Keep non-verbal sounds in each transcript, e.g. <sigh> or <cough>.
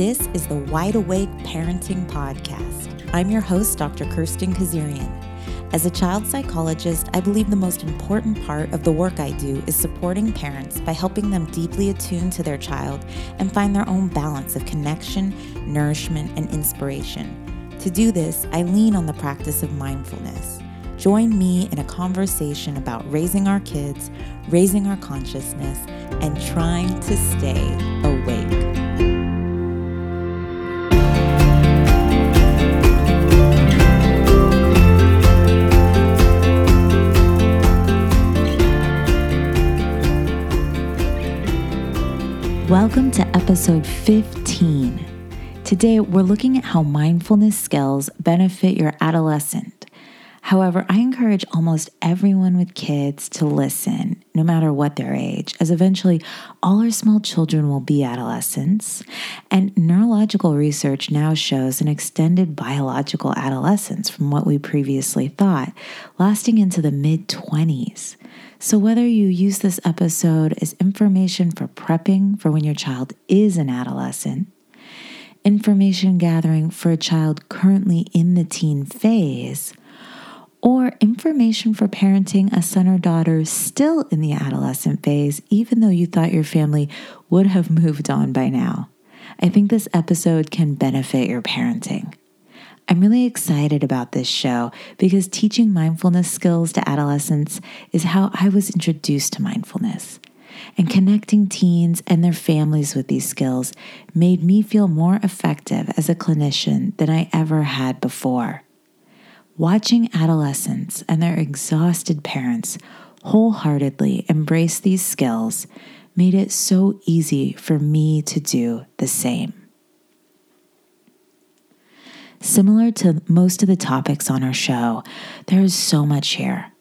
This is the Wide Awake Parenting Podcast. I'm your host, Dr. Kirsten Kazarian. As a child psychologist, I believe the most important part of the work I do is supporting parents by helping them deeply attune to their child and find their own balance of connection, nourishment, and inspiration. To do this, I lean on the practice of mindfulness. Join me in a conversation about raising our kids, raising our consciousness, and trying to stay awake. Welcome to episode 15. Today, we're looking at how mindfulness skills benefit your adolescent However, I encourage almost everyone with kids to listen, no matter what their age, as eventually all our small children will be adolescents. And neurological research now shows an extended biological adolescence from what we previously thought, lasting into the mid 20s. So, whether you use this episode as information for prepping for when your child is an adolescent, information gathering for a child currently in the teen phase, or information for parenting a son or daughter still in the adolescent phase, even though you thought your family would have <laughs> moved on by now. I think this episode can benefit your parenting. I'm really excited about this show because teaching mindfulness skills to adolescents is how I was introduced to mindfulness. And connecting teens and their families with these skills made me feel more effective as a clinician than I ever had before. Watching adolescents and their exhausted parents wholeheartedly embrace these skills made it so easy for me to do the same. Similar to most of the topics on our show, there is so much here.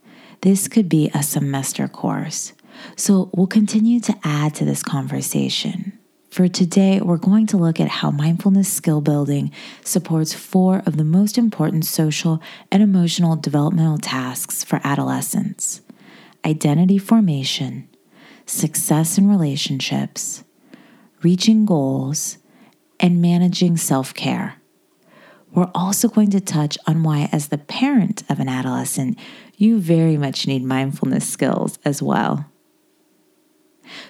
This could be a semester course. So we'll continue to add to this conversation. For today, we're going to look at how mindfulness skill building supports four of the most important social and emotional developmental tasks for adolescents identity formation, success in relationships, reaching goals, and managing self care. We're also going to touch on why, as the parent of an adolescent, you very much need mindfulness skills as well.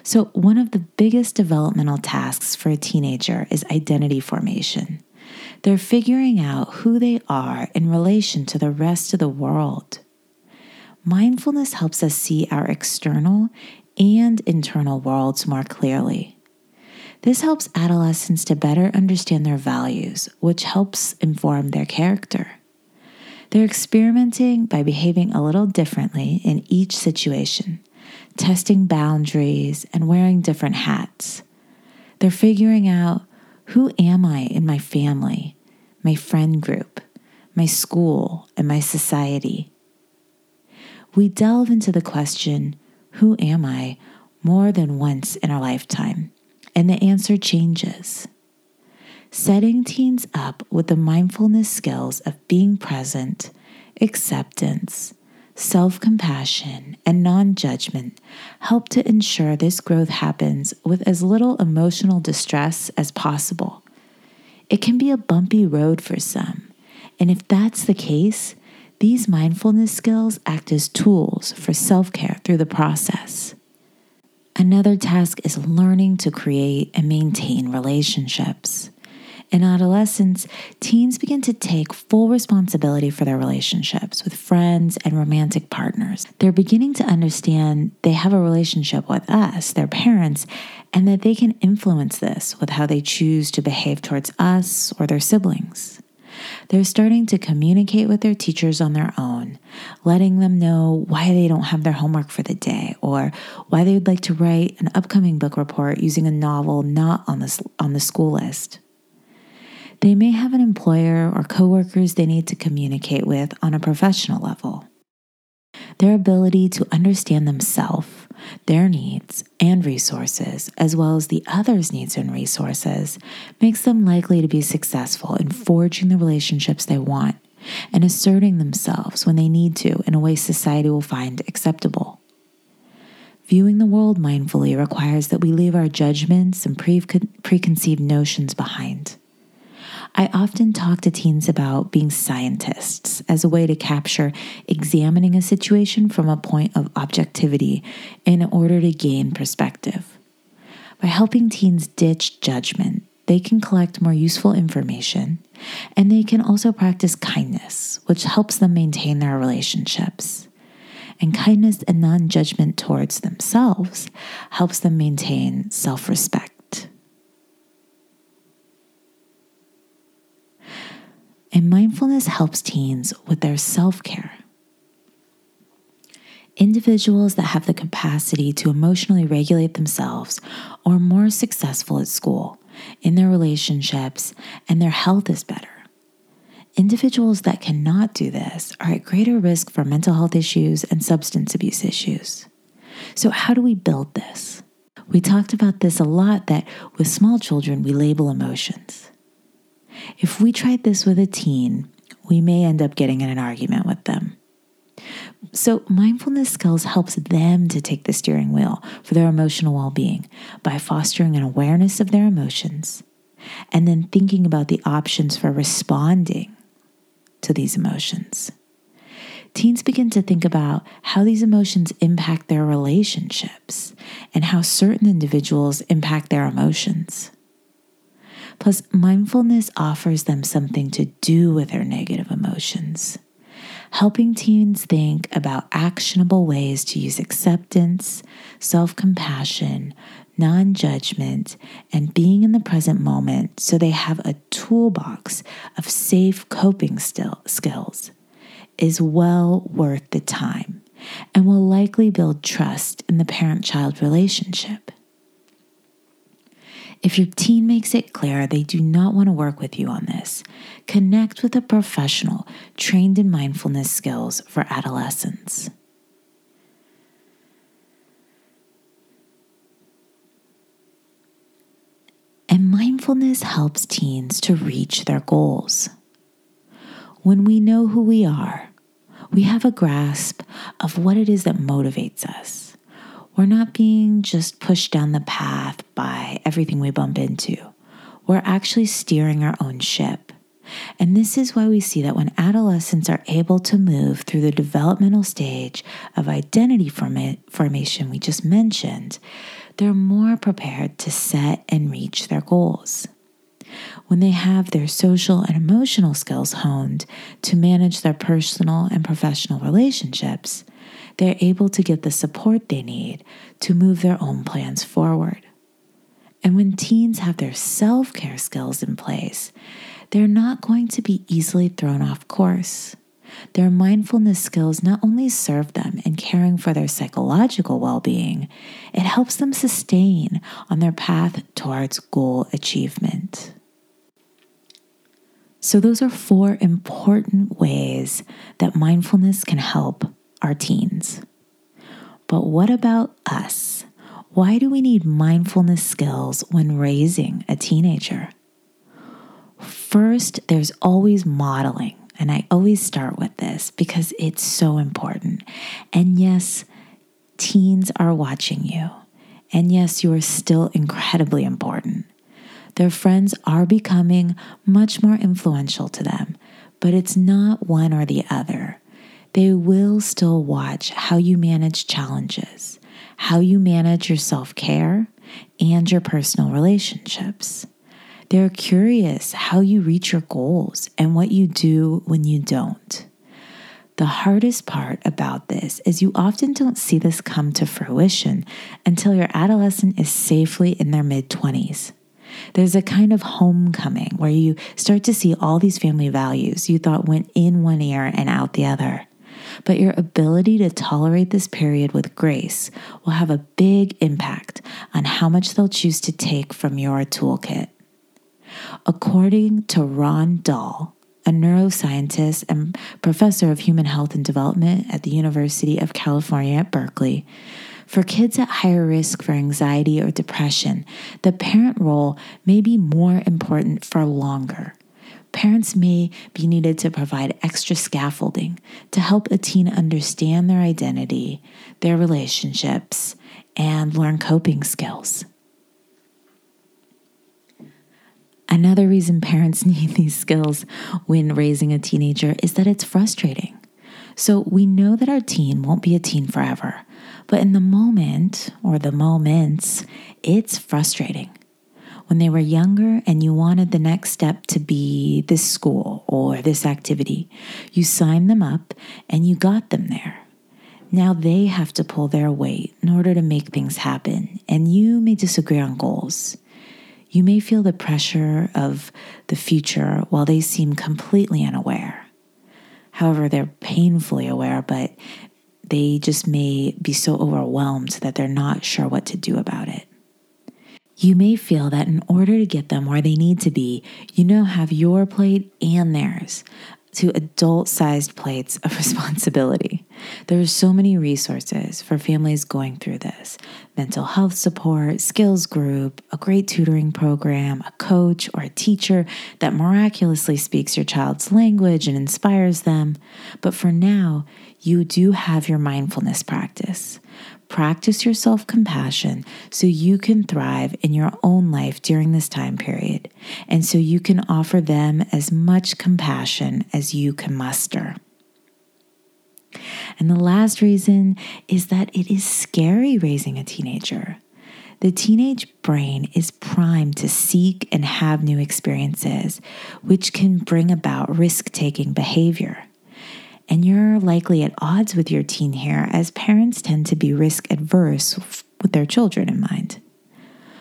So, one of the biggest developmental tasks for a teenager is identity formation. They're figuring out who they are in relation to the rest of the world. Mindfulness helps us see our external and internal worlds more clearly. This helps adolescents to better understand their values, which helps inform their character. They're experimenting by behaving a little differently in each situation testing boundaries, and wearing different hats. They're figuring out who am I in my family, my friend group, my school, and my society. We delve into the question, Who am I? more than once in our lifetime, and the answer changes. Setting teens up with the mindfulness skills of being present, acceptance, self compassion, and non judgment help to ensure this growth happens with as little emotional distress as possible. It can be a bumpy road for some, and if that's the case, these mindfulness skills act as tools for self care through the process. Another task is learning to create and maintain relationships. In adolescence, teens begin to take full responsibility for their relationships with friends and romantic partners. They're beginning to understand they have a relationship with us, their parents, and that they can influence this with how they choose to behave towards us or their siblings. They're starting to communicate with their teachers on their own, letting them know why they don't have their homework for the day or why they would like to write an upcoming book report using a novel not on the, on the school list. They may have an employer or coworkers they need to communicate with on a professional level. Their ability to understand themselves, their needs, and resources, as well as the other's needs and resources, makes them likely to be successful in forging the relationships they want and asserting themselves when they need to in a way society will find acceptable. Viewing the world mindfully requires that we leave our judgments and pre- preconceived notions behind. I often talk to teens about being scientists as a way to capture examining a situation from a point of objectivity in order to gain perspective. By helping teens ditch judgment, they can collect more useful information and they can also practice kindness, which helps them maintain their relationships. And kindness and non judgment towards themselves helps them maintain self respect. And mindfulness helps teens with their self care. Individuals that have the capacity to emotionally regulate themselves are more successful at school, in their relationships, and their health is better. Individuals that cannot do this are at greater risk for mental health issues and substance abuse issues. So, how do we build this? We talked about this a lot that with small children, we label emotions. If we tried this with a teen, we may end up getting in an argument with them. So, mindfulness skills helps them to take the steering wheel for their emotional well being by fostering an awareness of their emotions and then thinking about the options for responding to these emotions. Teens begin to think about how these emotions impact their relationships and how certain individuals impact their emotions. Plus, mindfulness offers them something to do with their negative emotions, helping teens think about actionable ways to use acceptance, self compassion, non judgment, and being in the present moment so they have a toolbox of safe coping still, skills is well worth the time and will likely build trust in the parent child relationship. If your teen makes it clear they do not want to work with you on this, connect with a professional trained in mindfulness skills for adolescents. And mindfulness helps teens to reach their goals. When we know who we are, we have a grasp of what it is that motivates us we're not being just pushed down the path by everything we bump into. We're actually steering our own ship. And this is why we see that when adolescents are able to move through the developmental stage of identity forma- formation we just mentioned, they're more prepared to set and reach their goals. When they have their social and emotional skills honed to manage their personal and professional relationships, they're able to get the support they need to move their own plans forward. And when teens have their self care skills in place, they're not going to be easily thrown off course. Their mindfulness skills not only serve them in caring for their psychological well being, it helps them sustain on their path towards goal achievement. So, those are four important ways that mindfulness can help our teens. But what about us? Why do we need mindfulness skills when raising a teenager? First, there's always modeling. And I always start with this because it's so important. And yes, teens are watching you. And yes, you are still incredibly important. Their friends are becoming much more influential to them, but it's not one or the other they will still watch how you manage challenges, how you manage your self care, and your personal relationships. They're curious how you reach your goals and what you do when you don't. The hardest part about this is you often don't see this come to fruition until your adolescent is safely in their mid 20s. There's a kind of homecoming where you start to see all these family values you thought went in one ear and out the other but your ability to tolerate this period with grace will have a big impact on how much they'll choose to take from your toolkit. According to Ron Dahl, a neuroscientist and professor of human health and development at the University of California at Berkeley, for kids at higher risk for anxiety or depression, the parent role may be more important for longer parents may be needed to provide extra scaffolding to help a teen understand their identity, their relationships, and learn coping skills. Another reason parents <laughs> need these skills when raising a teenager is that it's frustrating. So we know that our teen won't be a teen forever, but in the moment or the moments, it's frustrating. When they were younger and you wanted the next step to be this school or this activity, you signed them up and you got them there. Now they have to pull their weight in order to make things happen, and you may disagree on goals. You may feel the pressure of the future while they seem completely unaware. However, they're painfully aware, but they just may be so overwhelmed that they're not sure what to do about it. You may feel that in order to get them where they need to be, you now have your plate and theirs to adult sized plates of <laughs> responsibility. There are so many resources for families going through this mental health support, skills group, a great tutoring program, a coach, or a teacher that miraculously speaks your child's language and inspires them. But for now, you do have your mindfulness practice. Practice your self compassion so you can thrive in your own life during this time period, and so you can offer them as much compassion as you can muster. And the last reason is that it is scary raising a teenager. The teenage brain is primed to seek and have new experiences, which can bring about risk taking behavior and you're likely at odds with your teen here as parents tend to be risk adverse with their children in mind.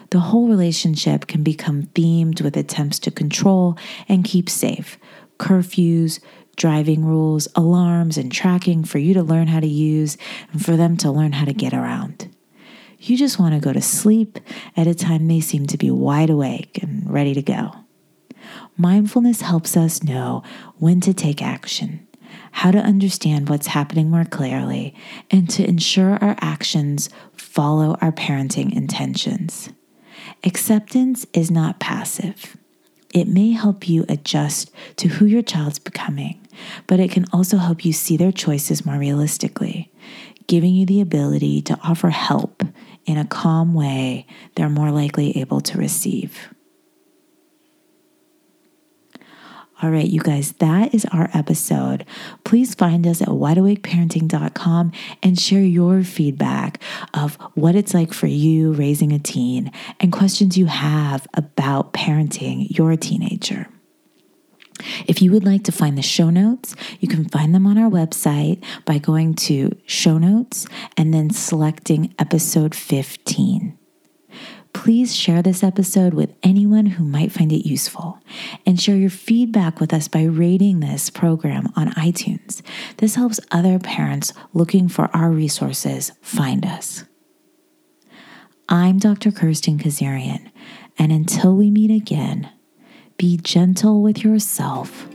The whole relationship can become themed with attempts to control and keep safe, curfews, driving rules, alarms, and tracking for you to learn how to use and for them to learn how to get around. You just want to go to sleep at a time they seem to be wide awake and ready to go. Mindfulness helps us know when to take action how to understand what's happening more clearly, and to ensure our actions follow our parenting intentions. Acceptance is not passive. It may help you adjust to who your child's becoming, but it can also help you see their choices more realistically, giving you the ability to offer help in a calm way they're more likely able to receive. All right, you guys, that is our episode. Please find us at wideawakeparenting.com and share your feedback of what it's like for you raising a teen and questions you have about parenting your teenager. If you would like to find the show notes, you can find them on our website by going to show notes and then selecting episode 15 please share this episode with anyone who might find it useful and share your feedback with us by rating this program on iTunes. This helps other parents looking for our resources find us. I'm Dr. Kirsten Kazarian, and until we meet again, be gentle with yourself,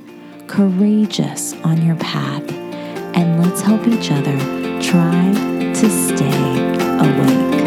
courageous on your path, and let's help each other try to stay awake.